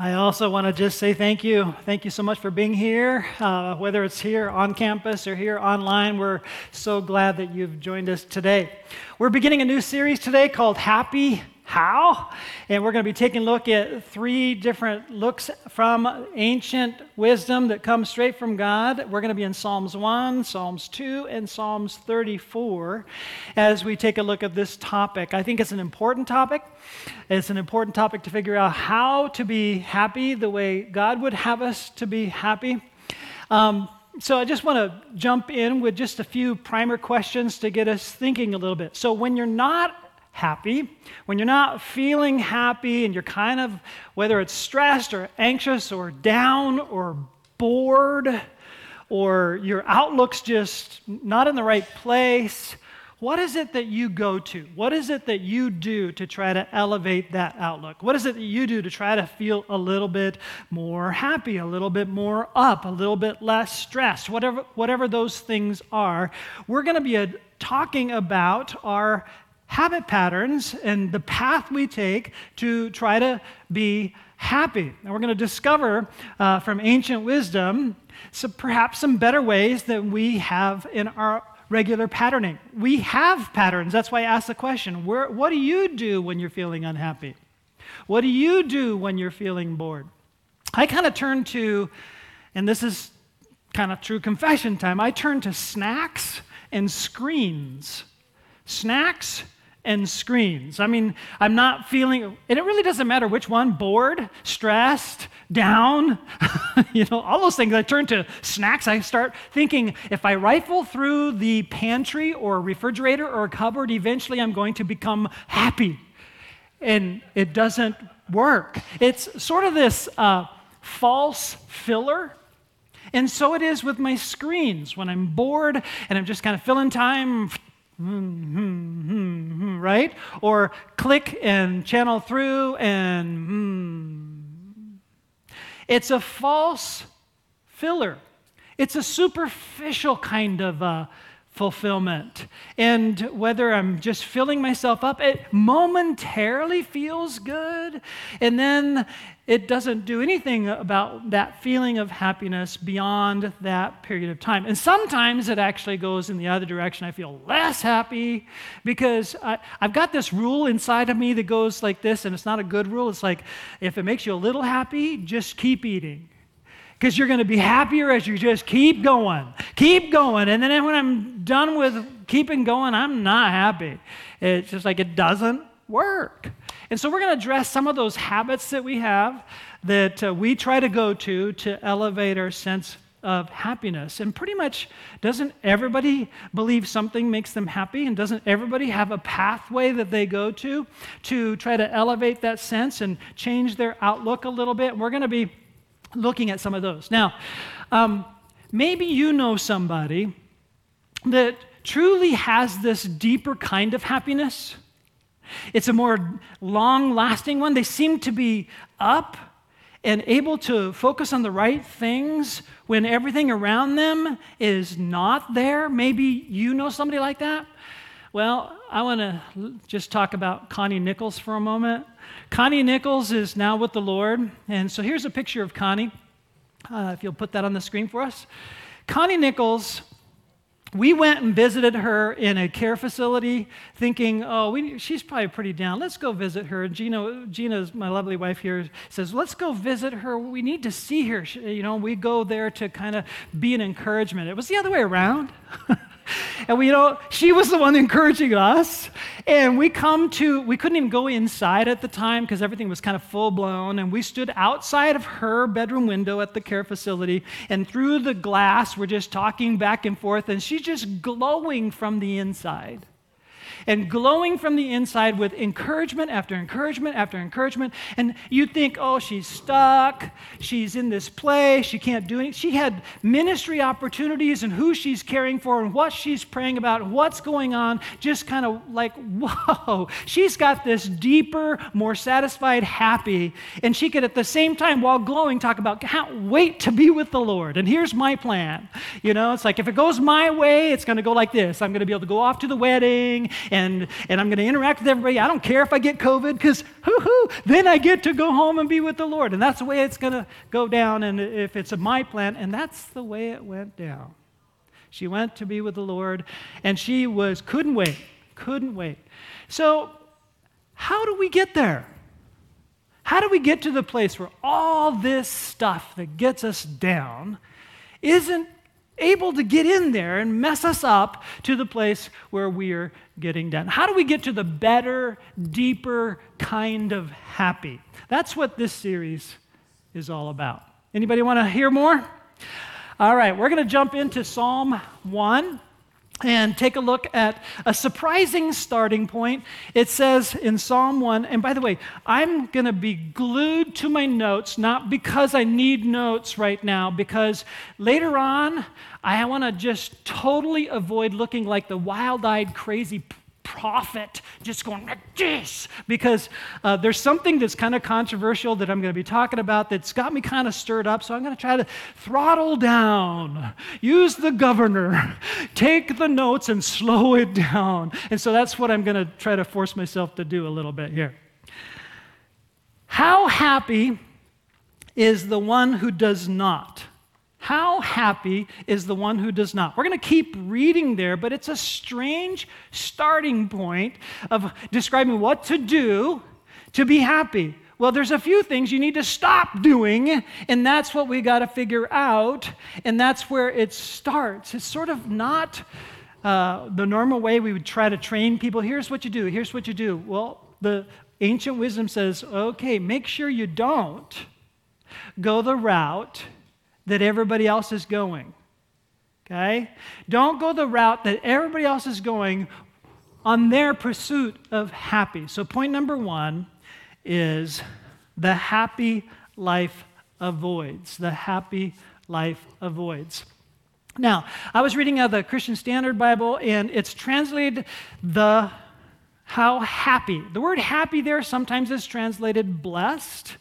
I also want to just say thank you. Thank you so much for being here, uh, whether it's here on campus or here online. We're so glad that you've joined us today. We're beginning a new series today called Happy how? And we're going to be taking a look at three different looks from ancient wisdom that comes straight from God. We're going to be in Psalms 1, Psalms 2, and Psalms 34 as we take a look at this topic. I think it's an important topic. It's an important topic to figure out how to be happy the way God would have us to be happy. Um, so I just want to jump in with just a few primer questions to get us thinking a little bit. So when you're not happy, when you're not feeling happy and you're kind of, whether it's stressed or anxious or down or bored or your outlook's just not in the right place, what is it that you go to? What is it that you do to try to elevate that outlook? What is it that you do to try to feel a little bit more happy, a little bit more up, a little bit less stressed? Whatever, whatever those things are, we're going to be a, talking about our habit patterns and the path we take to try to be happy. And we're going to discover uh, from ancient wisdom some, perhaps some better ways that we have in our regular patterning. We have patterns. That's why I asked the question where, what do you do when you're feeling unhappy? What do you do when you're feeling bored? I kind of turn to, and this is kind of true confession time, I turn to snacks and screens. Snacks and screens. I mean, I'm not feeling, and it really doesn't matter which one bored, stressed, down, you know, all those things. I turn to snacks. I start thinking if I rifle through the pantry or refrigerator or cupboard, eventually I'm going to become happy. And it doesn't work. It's sort of this uh, false filler. And so it is with my screens. When I'm bored and I'm just kind of filling time, mm-hmm, right? Or click and channel through and mm. It's a false filler. It's a superficial kind of uh, fulfillment. And whether I'm just filling myself up, it momentarily feels good. And then it doesn't do anything about that feeling of happiness beyond that period of time. And sometimes it actually goes in the other direction. I feel less happy because I, have got this rule inside of me that goes like this, and it's not a good rule. It's like if it makes you a little happy, just keep eating because you're going to be happier as you just keep going, keep going. And then when I'm done with keeping going, I'm not happy. It's just like it doesn't work. And so we're going to address some of those habits that we have that uh, we try to go to to elevate our sense of happiness. And pretty much, doesn't everybody believe something makes them happy? And doesn't everybody have a pathway that they go to to try to elevate that sense and change their outlook a little bit? We're going to be looking at some of those. Now, um, maybe you know somebody that truly has this deeper kind of happiness. It's a more long lasting one. They seem to be up and able to focus on the right things when everything around them is not there. Maybe you know somebody like that. Well, I want to just talk about Connie Nichols for a moment. Connie Nichols is now with the Lord. And so here's a picture of Connie. Uh, if you'll put that on the screen for us. Connie Nichols, we went and visited her in a care facility thinking, oh, we, she's probably pretty down. Let's go visit her. Gina, Gina's my lovely wife here, says, let's go visit her. We need to see her. She, you know, we go there to kind of be an encouragement. It was the other way around. and we, you know, she was the one encouraging us. And we come to, we couldn't even go inside at the time because everything was kind of full blown. And we stood outside of her bedroom window at the care facility. And through the glass, we're just talking back and forth. And she's just glowing from the inside and glowing from the inside with encouragement after encouragement after encouragement. And you think, oh, she's stuck. She's in this place. She can't do anything. She had ministry opportunities and who she's caring for and what she's praying about, what's going on. Just kind of like, whoa, she's got this deeper, more satisfied, happy. And she could at the same time, while glowing, talk about, can't wait to be with the Lord. And here's my plan. You know, it's like if it goes my way, it's going to go like this. I'm going to be able to go off to the wedding and, and I'm going to interact with everybody. I don't care if I get COVID because, hoo hoo, then I get to go home and be with the Lord. And that's the way it's going to go down. And if it's my plan, and that's the way it went down. She went to be with the Lord, and she was, couldn't wait, couldn't wait. So, how do we get there? How do we get to the place where all this stuff that gets us down isn't able to get in there and mess us up to the place where we're getting done. How do we get to the better, deeper kind of happy? That's what this series is all about. Anybody want to hear more? All right, we're going to jump into Psalm 1 and take a look at a surprising starting point. It says in Psalm 1, and by the way, I'm going to be glued to my notes, not because I need notes right now, because later on, I want to just totally avoid looking like the wild eyed, crazy prophet just going like this because uh, there's something that's kind of controversial that I'm going to be talking about that's got me kind of stirred up. So I'm going to try to throttle down, use the governor, take the notes and slow it down. And so that's what I'm going to try to force myself to do a little bit here. How happy is the one who does not? How happy is the one who does not? We're going to keep reading there, but it's a strange starting point of describing what to do to be happy. Well, there's a few things you need to stop doing, and that's what we got to figure out, and that's where it starts. It's sort of not uh, the normal way we would try to train people. Here's what you do, here's what you do. Well, the ancient wisdom says, okay, make sure you don't go the route that everybody else is going. Okay? Don't go the route that everybody else is going on their pursuit of happy. So, point number one is the happy life avoids. The happy life avoids. Now, I was reading out the Christian Standard Bible, and it's translated the how happy. The word happy there sometimes is translated blessed.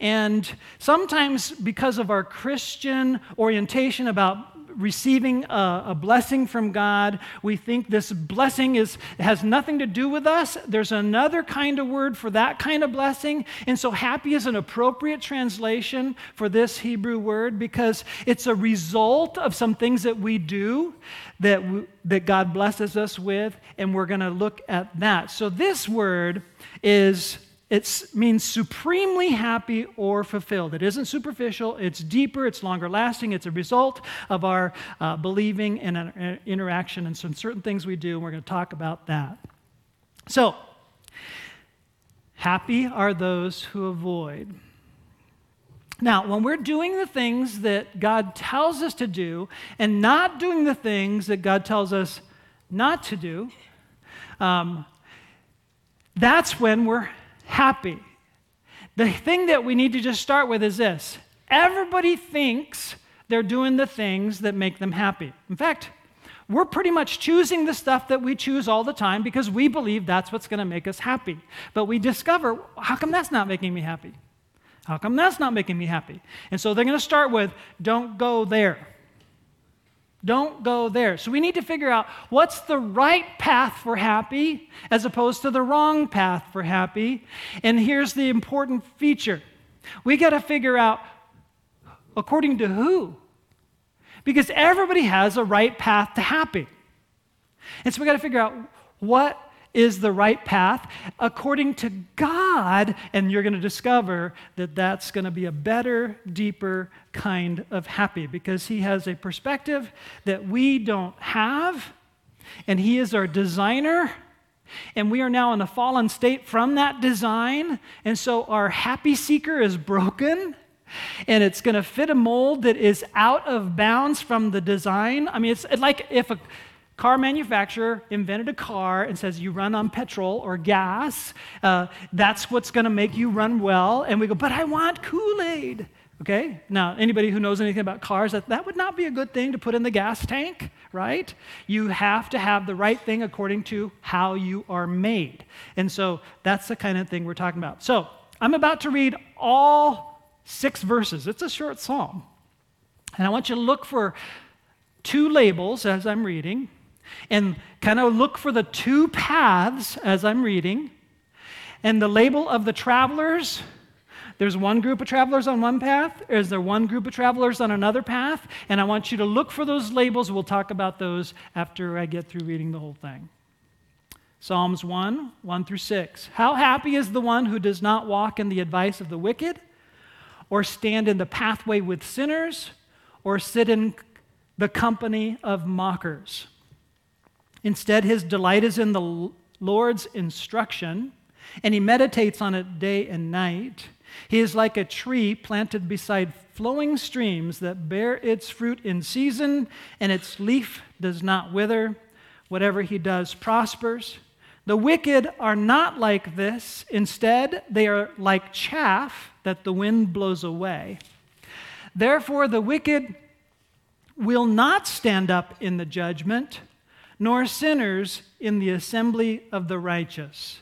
And sometimes, because of our Christian orientation about receiving a, a, blessing from God, we think this blessing is, has nothing to do with us. There's another kind of word for that kind of blessing. And so, happy is an appropriate translation for this Hebrew word because it's a result of some things that we do that, that God blesses us with. And we're going to look at that. So, this word is it means supremely happy or fulfilled. It isn't superficial, it's deeper, it's longer lasting. It's a result of our uh, believing and uh, interaction and some certain things we do, and we're going to talk about that. So, happy are those who avoid. Now, when we're doing the things that God tells us to do and not doing the things that God tells us not to do, um, that's when we're happy. The thing that we need to just start with is this everybody thinks they're doing the things that make them happy. In fact, we're pretty much choosing the stuff that we choose all the time because we believe that's what's going to make us happy. But we discover, how come that's not making me happy? How come that's not making me happy? And so they're going to start with, don't go there. Don't go there. So we need to figure out what's the right path for happy as opposed to the wrong path for happy. And here's the important feature we got to figure out according to who. Because everybody has a right path to happy. And so we got to figure out what is the right path according to God, and you're going to discover that that's going to be a better, deeper kind of happy because He has a perspective that we don't have, and He is our designer. And we are now in a fallen state from that design. And so our happy seeker is broken and it's going to fit a mold that is out of bounds from the design. I mean, it's like if a car manufacturer invented a car and says you run on petrol or gas. Uh, that's what's going to make you run well. And we go, but I want Kool Aid. Okay? Now, anybody who knows anything about cars, that, that would not be a good thing to put in the gas tank, right? You have to have the right thing according to how you are made. And so that's the kind of thing we're talking about. So I'm about to read all six verses. It's a short psalm. And I want you to look for two labels as I'm reading. And kind of look for the two paths as I'm reading. And the label of the travelers, there's one group of travelers on one path, is there one group of travelers on another path? And I want you to look for those labels. We'll talk about those after I get through reading the whole thing. Psalms 1, 1 through 6. How happy is the one who does not walk in the advice of the wicked, or stand in the pathway with sinners, or sit in the company of mockers. Instead, his delight is in the Lord's instruction, and he meditates on it day and night. He is like a tree planted beside flowing streams that bear its fruit in season, and its leaf does not wither. Whatever he does prospers. The wicked are not like this. Instead, they are like chaff that the wind blows away. Therefore, the wicked will not stand up in the judgment, nor sinners in the assembly of the righteous.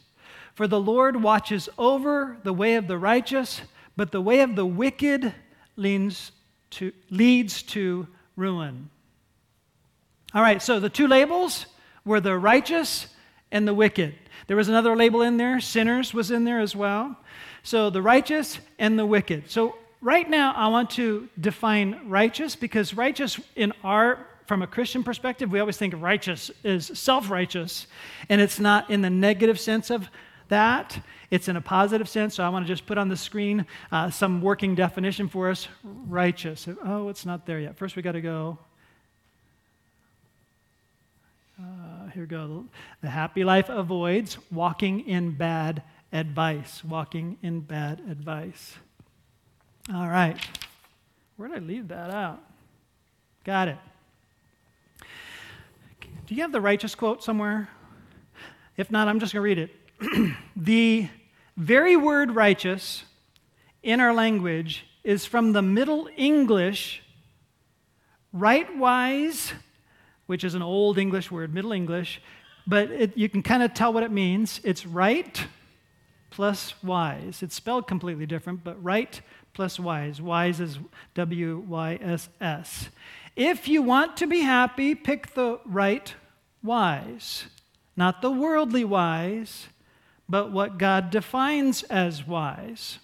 For the Lord watches over the way of the righteous, but the way of the wicked leads to, leads to ruin. All right, so the two labels were the righteous and the wicked. There was another label in there, sinners was in there as well. So the righteous and the wicked. So right now I want to define righteous because righteous in our from a Christian perspective, we always think righteous is self-righteous, and it's not in the negative sense of that. It's in a positive sense. So I want to just put on the screen uh, some working definition for us. Righteous. Oh, it's not there yet. First, we got to go uh, here we go. The happy life avoids walking in bad advice. Walking in bad advice. All right. Where did I leave that out? Got it. Do you have the righteous quote somewhere? If not, I'm just going to read it. the very word righteous in our language is from the Middle English, rightwise which is an old English word, Middle English, but it, you can kind of tell what it means. It's right plus wise. It's spelled completely different, but right plus wise. Wise is W Y S S. If you want to be happy, pick the right wise, not the worldly wise, but what God defines as wise.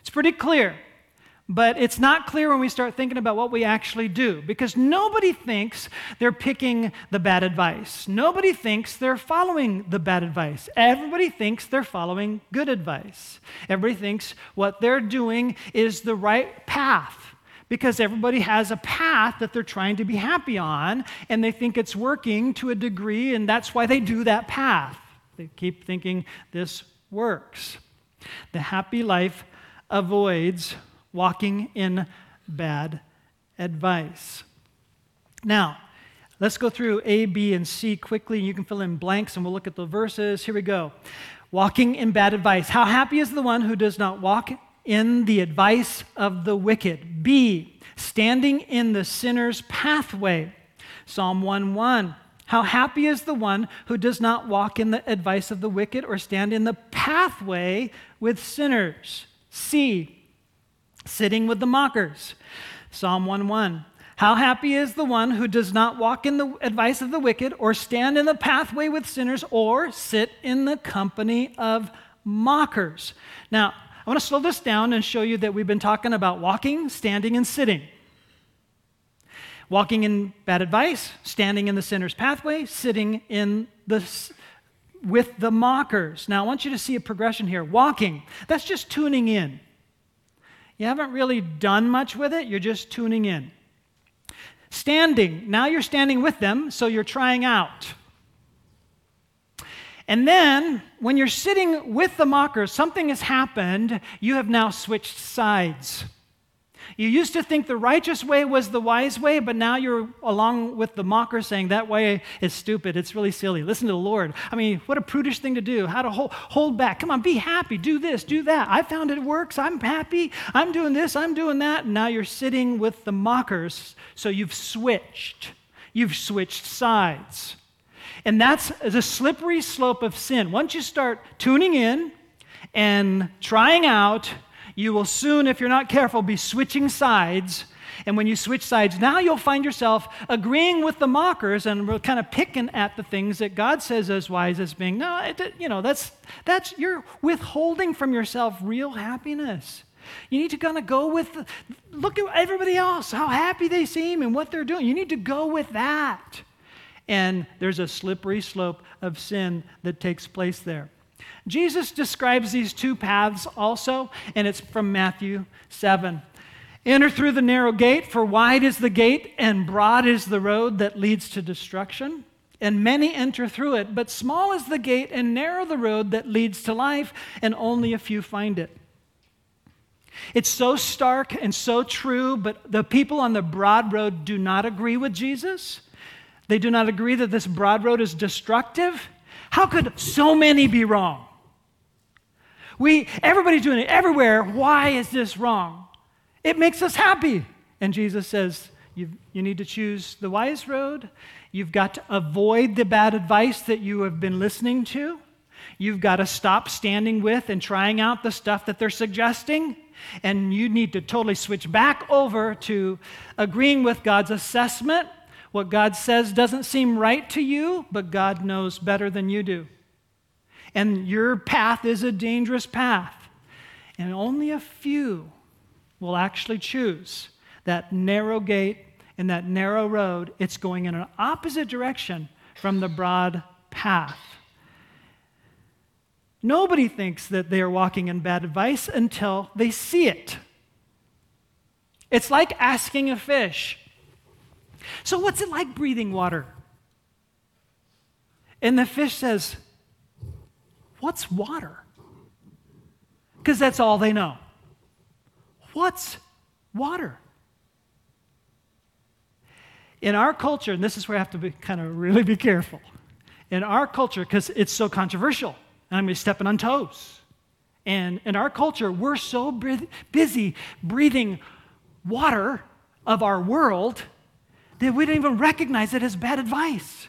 It's pretty clear. But it's not clear when we start thinking about what we actually do because nobody thinks they're picking the bad advice. Nobody thinks they're following the bad advice. Everybody thinks they're following good advice. Everybody thinks what they're doing is the right path because everybody has a path that they're trying to be happy on and they think it's working to a degree and that's why they do that path. They keep thinking this works. The happy life avoids walking in bad advice. Now, let's go through A, B, and C quickly. You can fill in blanks and we'll look at the verses. Here we go. Walking in bad advice. How happy is the one who does not walk in the advice of the wicked? B, standing in the sinner's pathway. Psalm 1 1. How happy is the one who does not walk in the advice of the wicked or stand in the pathway with sinners. C, sitting with the mockers. Psalm 1 1. How happy is the one who does not walk in the advice of the wicked, or stand in the pathway with sinners, or sit in the company of mockers. Now, I want to slow this down and show you that we've been talking about walking, standing, and sitting. Walking in bad advice, standing in the sinner's pathway, sitting in the with the mockers. Now, I want you to see a progression here. Walking, that's just tuning in. You haven't really done much with it, you're just tuning in. Standing, now you're standing with them, so you're trying out. And then, when you're sitting with the mockers, something has happened. You have now switched sides. You used to think the righteous way was the wise way, but now you're along with the mocker saying that way is stupid. It's really silly. Listen to the Lord. I mean, what a prudish thing to do. How to hold, hold back. Come on, be happy. Do this, do that. I found it works. I'm happy. I'm doing this, I'm doing that. And now you're sitting with the mockers. So you've switched. You've switched sides. And that's the slippery slope of sin. Once you start tuning in and trying out, you will soon, if you're not careful, be switching sides And when you switch sides, now you'll find yourself agreeing with the mockers and kind of picking at the things that God says as wise as being, no, it, you know, that's, that's, you're withholding from yourself real happiness. You need to kind of go with, look at everybody else, how happy they seem and what they're doing. You need to go with that. And there's a slippery slope of sin that takes place there. Jesus describes these two paths also, and it's from Matthew 7. Enter through the narrow gate, for wide is the gate and broad is the road that leads to destruction, and many enter through it. But small is the gate and narrow the road that leads to life, and only a few find it. It's so stark and so true, but the people on the broad road do not agree with Jesus. They do not agree that this broad road is destructive. How could so many be wrong? We, everybody's doing it everywhere. Why is this wrong? It makes us happy. And Jesus says, you, you need to choose the wise road. You've got to avoid the bad advice that you have been listening to. You've got to stop standing with and trying out the stuff that they're suggesting. And you need to totally switch back over to agreeing with God's assessment. What God says doesn't seem right to you, but God knows better than you do. And your path is a dangerous path. And only a few will actually choose that narrow gate and that narrow road. It's going in an opposite direction from the broad path. Nobody thinks that they are walking in bad advice until they see it. It's like asking a fish, So, what's it like breathing water? And the fish says, What's water? Because that's all they know. What's water? In our culture, and this is where I have to be kind of really be careful. In our culture, because it's so controversial, and I'm going to stepping on toes. And in our culture, we're so busy breathing water of our world that we don't even recognize it as bad advice.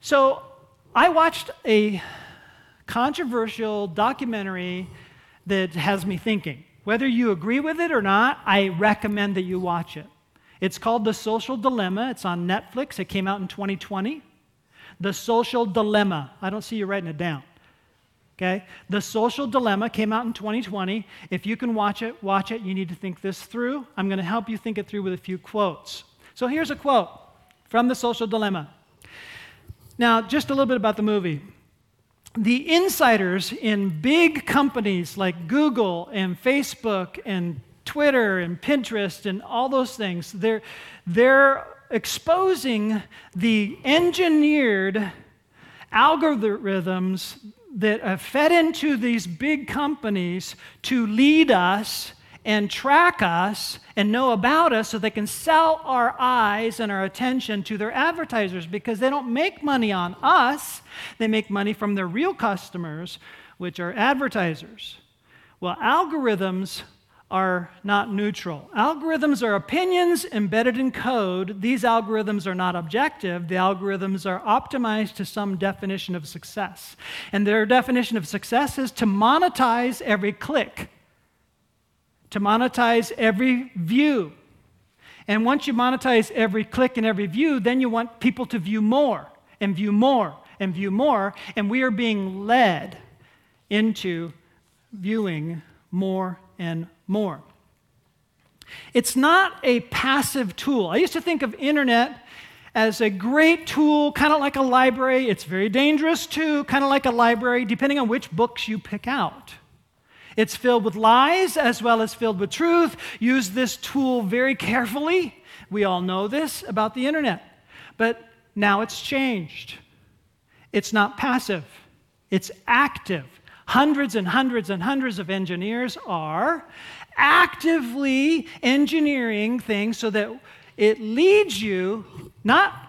So I watched a controversial documentary that has me thinking. Whether you agree with it or not, I recommend that you watch it. It's called The Social Dilemma. It's on Netflix. It came out in 2020. The Social Dilemma. I don't see you writing it down. Okay? The Social Dilemma came out in 2020. If you can watch it, watch it. You need to think this through. I'm going to help you think it through with a few quotes. So here's a quote from The Social Dilemma. Now, just a little bit about the movie. The insiders in big companies like Google and Facebook and Twitter and Pinterest and all those things, they're, they're exposing the engineered algorithms that have fed into these big companies to lead us and track us and know about us so they can sell our eyes and our attention to their advertisers because they don't make money on us. They make money from their real customers, which are advertisers. Well, algorithms are not neutral. Algorithms are opinions embedded in code. These algorithms are not objective. The algorithms are optimized to some definition of success. And their definition of success is to monetize every click to monetize every view. And once you monetize every click and every view, then you want people to view more and view more and view more. And we are being led into viewing more and more. It's not a passive tool. I used to think of internet as a great tool, kind of like a library. It's very dangerous too, kind of like a library, depending on which books you pick out. It's filled with lies as well as filled with truth. Use this tool very carefully. We all know this about the internet. But now it's changed. It's not passive, it's active. Hundreds and hundreds and hundreds of engineers are actively engineering things so that it leads you not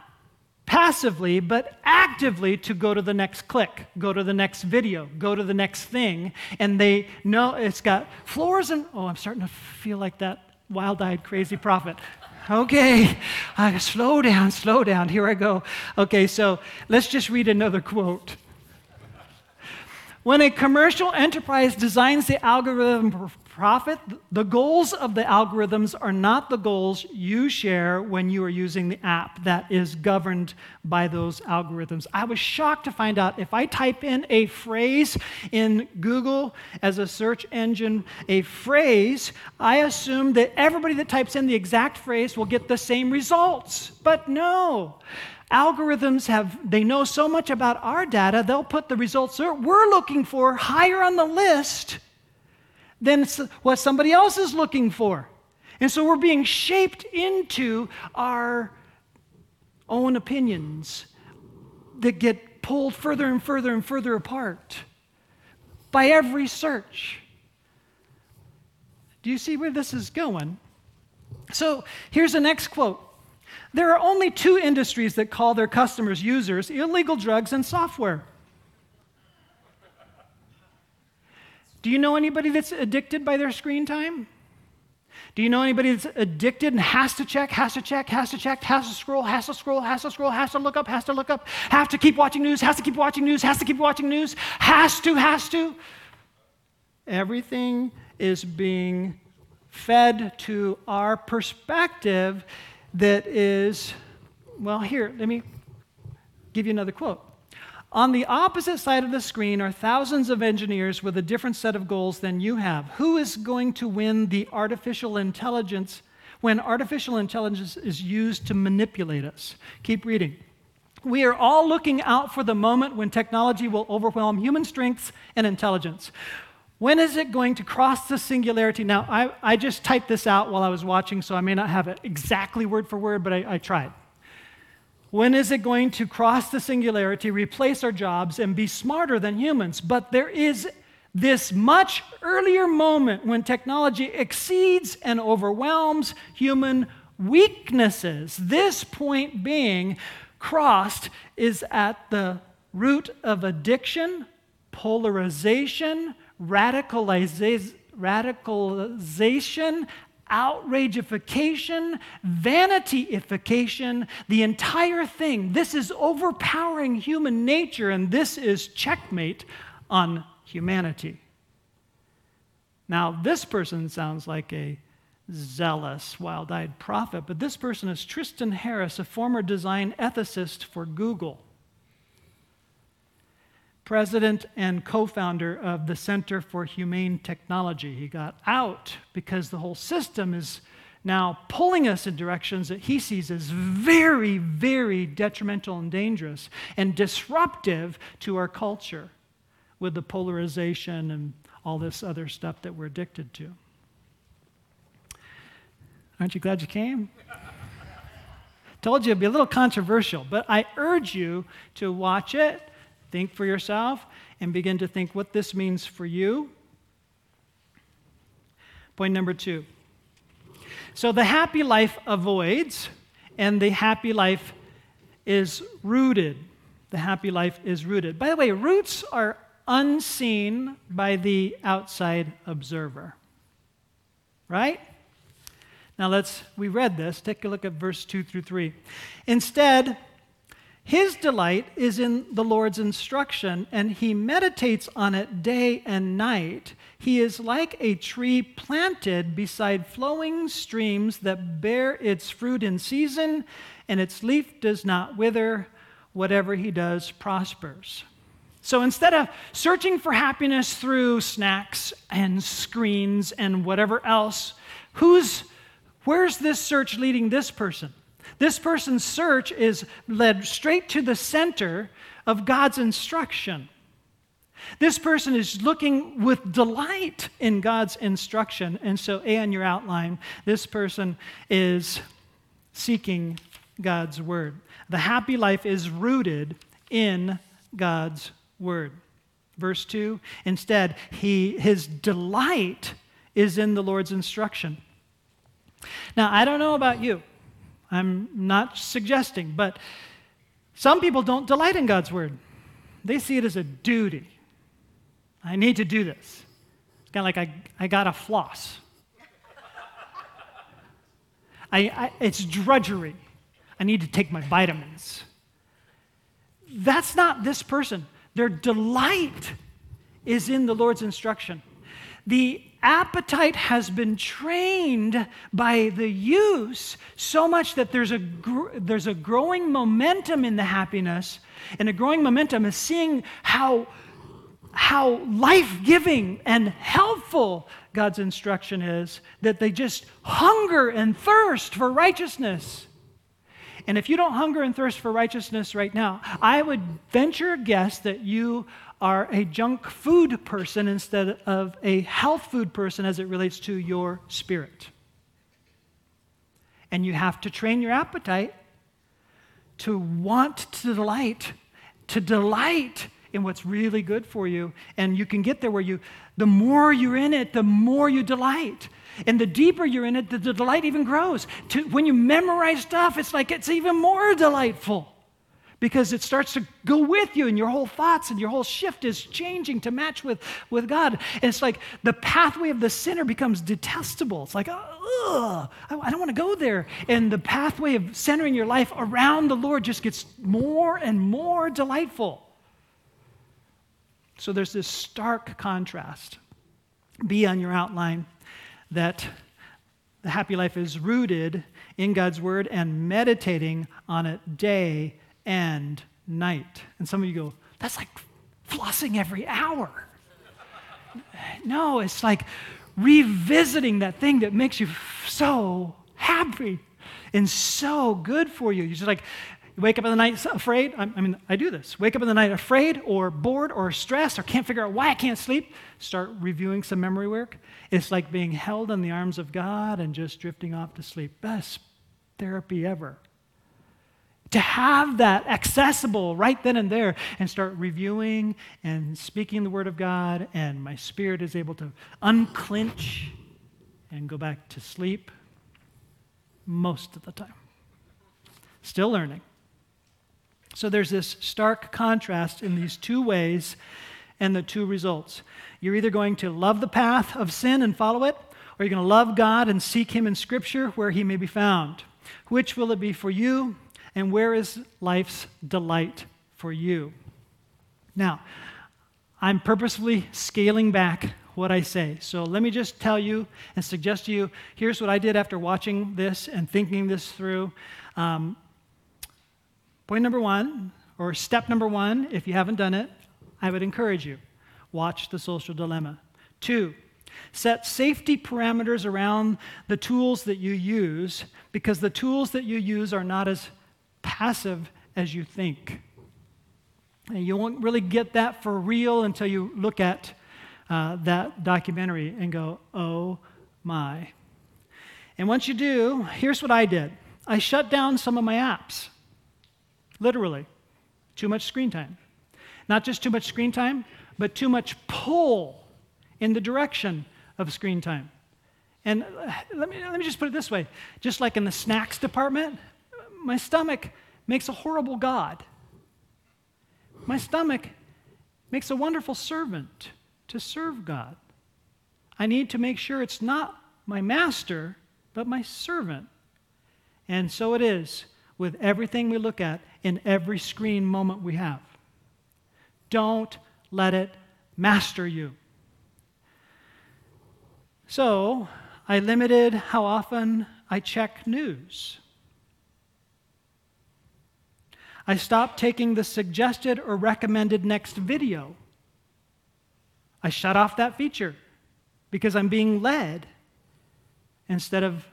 passively, but actively to go to the next click, go to the next video, go to the next thing. And they know it's got floors and, oh, I'm starting to feel like that wild eyed crazy prophet. Okay, uh, slow down, slow down. Here I go. Okay, so let's just read another quote. When a commercial enterprise designs the algorithm for profit, the goals of the algorithms are not the goals you share when you are using the app that is governed by those algorithms. I was shocked to find out if I type in a phrase in Google as a search engine, a phrase, I assume that everybody that types in the exact phrase will get the same results. But no. Algorithms have, they know so much about our data, they'll put the results we're looking for higher on the list than what somebody else is looking for. And so we're being shaped into our own opinions that get pulled further and further and further apart by every search. Do you see where this is going? So here's the next quote there are only two industries that call their customers users illegal drugs and software. Do you know anybody that's addicted by their screen time? Do you know anybody that's addicted and has to check, has to check, has to check, has to scroll, has to scroll, has to scroll, has to look up, has to look up, have to keep watching news, has to keep watching news, has to keep watching news, has to, has to? Everything is being fed to our perspective that is, well, here, let me give you another quote. On the opposite side of the screen are thousands of engineers with a different set of goals than you have. Who is going to win the artificial intelligence when artificial intelligence is used to manipulate us? Keep reading. We are all looking out for the moment when technology will overwhelm human strengths and intelligence. When is it going to cross the singularity? Now, I, I just typed this out while I was watching, so I may not have it exactly word for word, but I, I tried. When is it going to cross the singularity, replace our jobs, and be smarter than humans? But there is this much earlier moment when technology exceeds and overwhelms human weaknesses. This point being crossed is at the root of addiction, polarization, radicalization, outragification, vanityification, the entire thing. This is overpowering human nature, and this is checkmate on humanity. Now, this person sounds like a zealous, wild eyed prophet, but this person is Tristan Harris, a former design ethicist for Google president and co founder of the Center for Humane Technology. He got out because the whole system is now pulling us in directions that he sees as very, very detrimental and dangerous and disruptive to our culture with the polarization and all this other stuff that we're addicted to. Aren't you glad you came? Told you it'd be a little controversial, but I urge you to watch it Think for yourself and begin to think what this means for you. Point number two. So the happy life avoids, and the happy life is rooted. The happy life is rooted. By the way, roots are unseen by the outside observer. Right? Now let's, we read this. Take a look at verse 2 through 3. Instead, his delight is in the Lord's instruction, and he meditates on it day and night. He is like a tree planted beside flowing streams that bear its fruit in season, and its leaf does not wither. Whatever he does prospers. So instead of searching for happiness through snacks and screens and whatever else, who's, where's this search leading this person? This person's search is led straight to the center of God's instruction. This person is looking with delight in God's instruction. And so, A, on your outline, this person is seeking God's word. The happy life is rooted in God's word. Verse 2 instead, he, his delight is in the Lord's instruction. Now, I don't know about you. I'm not suggesting, but some people don't delight in God's word. They see it as a duty. I need to do this. It's kind of like I, I got to floss. I, I, it's drudgery. I need to take my vitamins. That's not this person. Their delight is in the Lord's instruction. The appetite has been trained by the use so much that there's a, gr- there's a growing momentum in the happiness, and a growing momentum is seeing how, how life giving and helpful God's instruction is, that they just hunger and thirst for righteousness. And if you don't hunger and thirst for righteousness right now, I would venture a guess that you are a junk food person instead of a health food person as it relates to your spirit. And you have to train your appetite to want to delight, to delight in what's really good for you. And you can get there where you, the more you're in it, the more you delight. And the deeper you're in it, the, the delight even grows. To, when you memorize stuff, it's like it's even more delightful because it starts to go with you and your whole thoughts and your whole shift is changing to match with, with God. And it's like the pathway of the sinner becomes detestable. It's like, ugh, I, don't want to go there. And the pathway of centering your life around the Lord just gets more and more delightful. So there's this stark contrast. B on your outline that the happy life is rooted in God's word and meditating on it day and night. And some of you go, that's like flossing every hour. No, it's like revisiting that thing that makes you so happy and so good for you. You're just like, wake up in the night afraid. I mean, I do this. Wake up in the night afraid or bored or stressed or can't figure out why I can't sleep. Start reviewing some memory work. It's like being held in the arms of God and just drifting off to sleep. Best therapy ever to have that accessible right then and there and start reviewing and speaking the Word of God, and my spirit is able to unclench and go back to sleep most of the time. Still learning. So there's this stark contrast in these two ways and the two results. You're either going to love the path of sin and follow it, or you're going to love God and seek Him in Scripture where He may be found. Which will it be for you? And where is life's delight for you? Now, I'm purposefully scaling back what I say. So let me just tell you and suggest to you here's what I did after watching this and thinking this through. Um, point number one, or step number one, if you haven't done it, I would encourage you watch the social dilemma. Two, set safety parameters around the tools that you use because the tools that you use are not as passive as you think. And you won't really get that for real until you look at uh, that documentary and go, oh my. And once you do, here's what I did I shut down some of my apps. Literally, too much screen time. Not just too much screen time, but too much pull in the direction of screen time. And uh, let me, let me just put it this way just like in the snacks department, my stomach makes a horrible God. My stomach makes a wonderful servant to serve God. I need to make sure it's not my master, but my servant. And so it is with everything we look at in every screen moment we have. Don't let it master you. So I limited how often I check news. I stopped taking the suggested or recommended next video. I shut off that feature because I'm being led instead of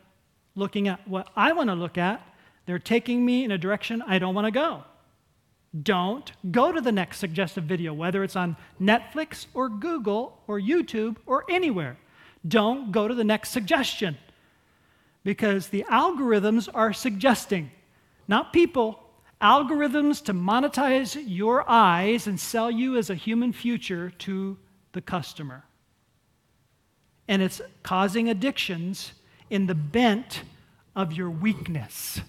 looking at what I want to look at. They're taking me in a direction I don't want to go. Don't go to the next suggested video, whether it's on Netflix or Google or YouTube or anywhere. Don't go to the next suggestion because the algorithms are suggesting, not people, algorithms to monetize your eyes and sell you as a human future to the customer. And it's causing addictions in the bent of your weakness.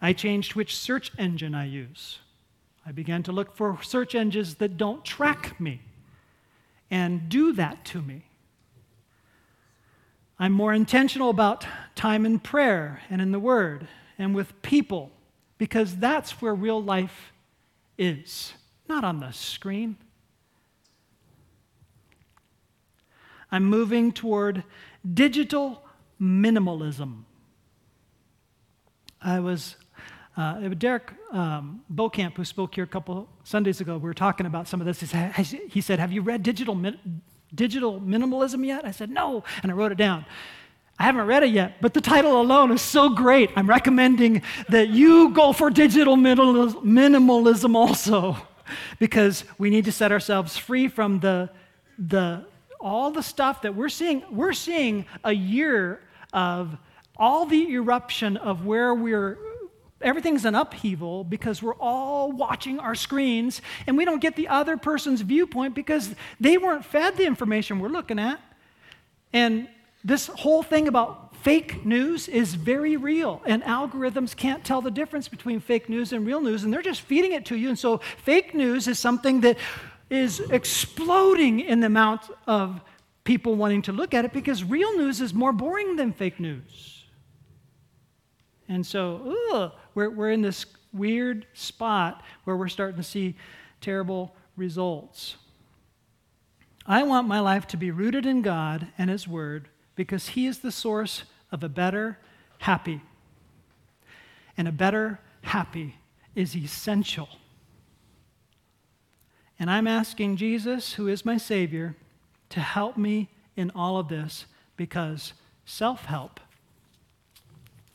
I changed which search engine I use. I began to look for search engines that don't track me and do that to me. I'm more intentional about time in prayer and in the Word and with people because that's where real life is, not on the screen. I'm moving toward digital minimalism. I was, uh, Derek um, Beaucamp, who spoke here a couple Sundays ago, we were talking about some of this. He said, Have you read Digital, digital Minimalism yet? I said, No. And I wrote it down. I haven't read it yet, but the title alone is so great. I'm recommending that you go for digital minimalism also, because we need to set ourselves free from the, the, all the stuff that we're seeing. We're seeing a year of all the eruption of where we're everything's an upheaval because we're all watching our screens and we don't get the other person's viewpoint because they weren't fed the information we're looking at. And this whole thing about fake news is very real, and algorithms can't tell the difference between fake news and real news, and they're just feeding it to you. And so, fake news is something that is exploding in the amount of people wanting to look at it because real news is more boring than fake news. And so, ugh, we're, we're in this weird spot where we're starting to see terrible results. I want my life to be rooted in God and His Word because He is the source of a better happy. And a better happy is essential. And I'm asking Jesus, who is my Savior, to help me in all of this because self help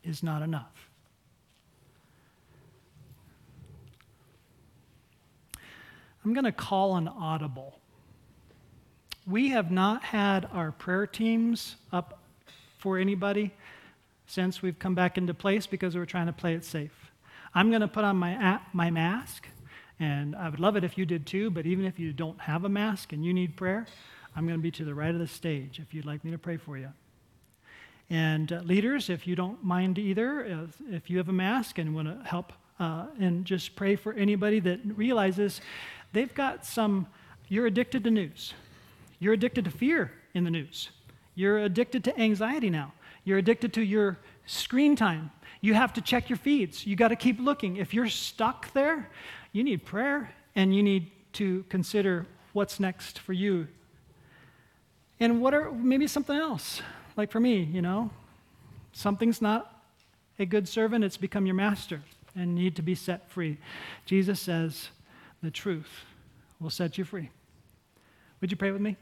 is not enough. I'm going to call an audible we have not had our prayer teams up for anybody since we've come back into place because we are trying to play it safe. I'm going to put on my, my mask, and I would love it if you did too, but even if you don't have a mask and you need prayer, I'm going to be to the right of the stage if you'd like me to pray for you. And uh, leaders, if you don't mind either, if, if you have a mask and want to help uh, and just pray for anybody that realizes they've got some, you're addicted to news. You're addicted to fear in the news. You're addicted to anxiety now. You're addicted to your screen time. You have to check your feeds. You got to keep looking. If you're stuck there, you need prayer and you need to consider what's next for you. And what are maybe something else? Like for me, you know, something's not a good servant, it's become your master and need to be set free. Jesus says, the truth will set you free. Would you pray with me?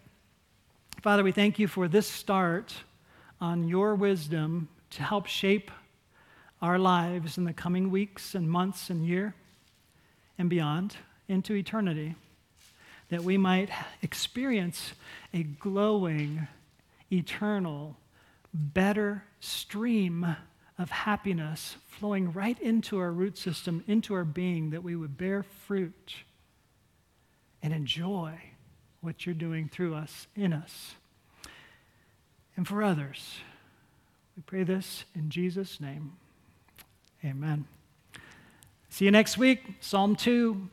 Father, we thank you for this start on your wisdom to help shape our lives in the coming weeks and months and year and beyond into eternity, that we might experience a glowing, eternal, better stream of happiness flowing right into our root system, into our being, that we would bear fruit and enjoy what you're doing through us, in us, and for others. We pray this in Jesus' name. Amen. See you next week. Psalm 2.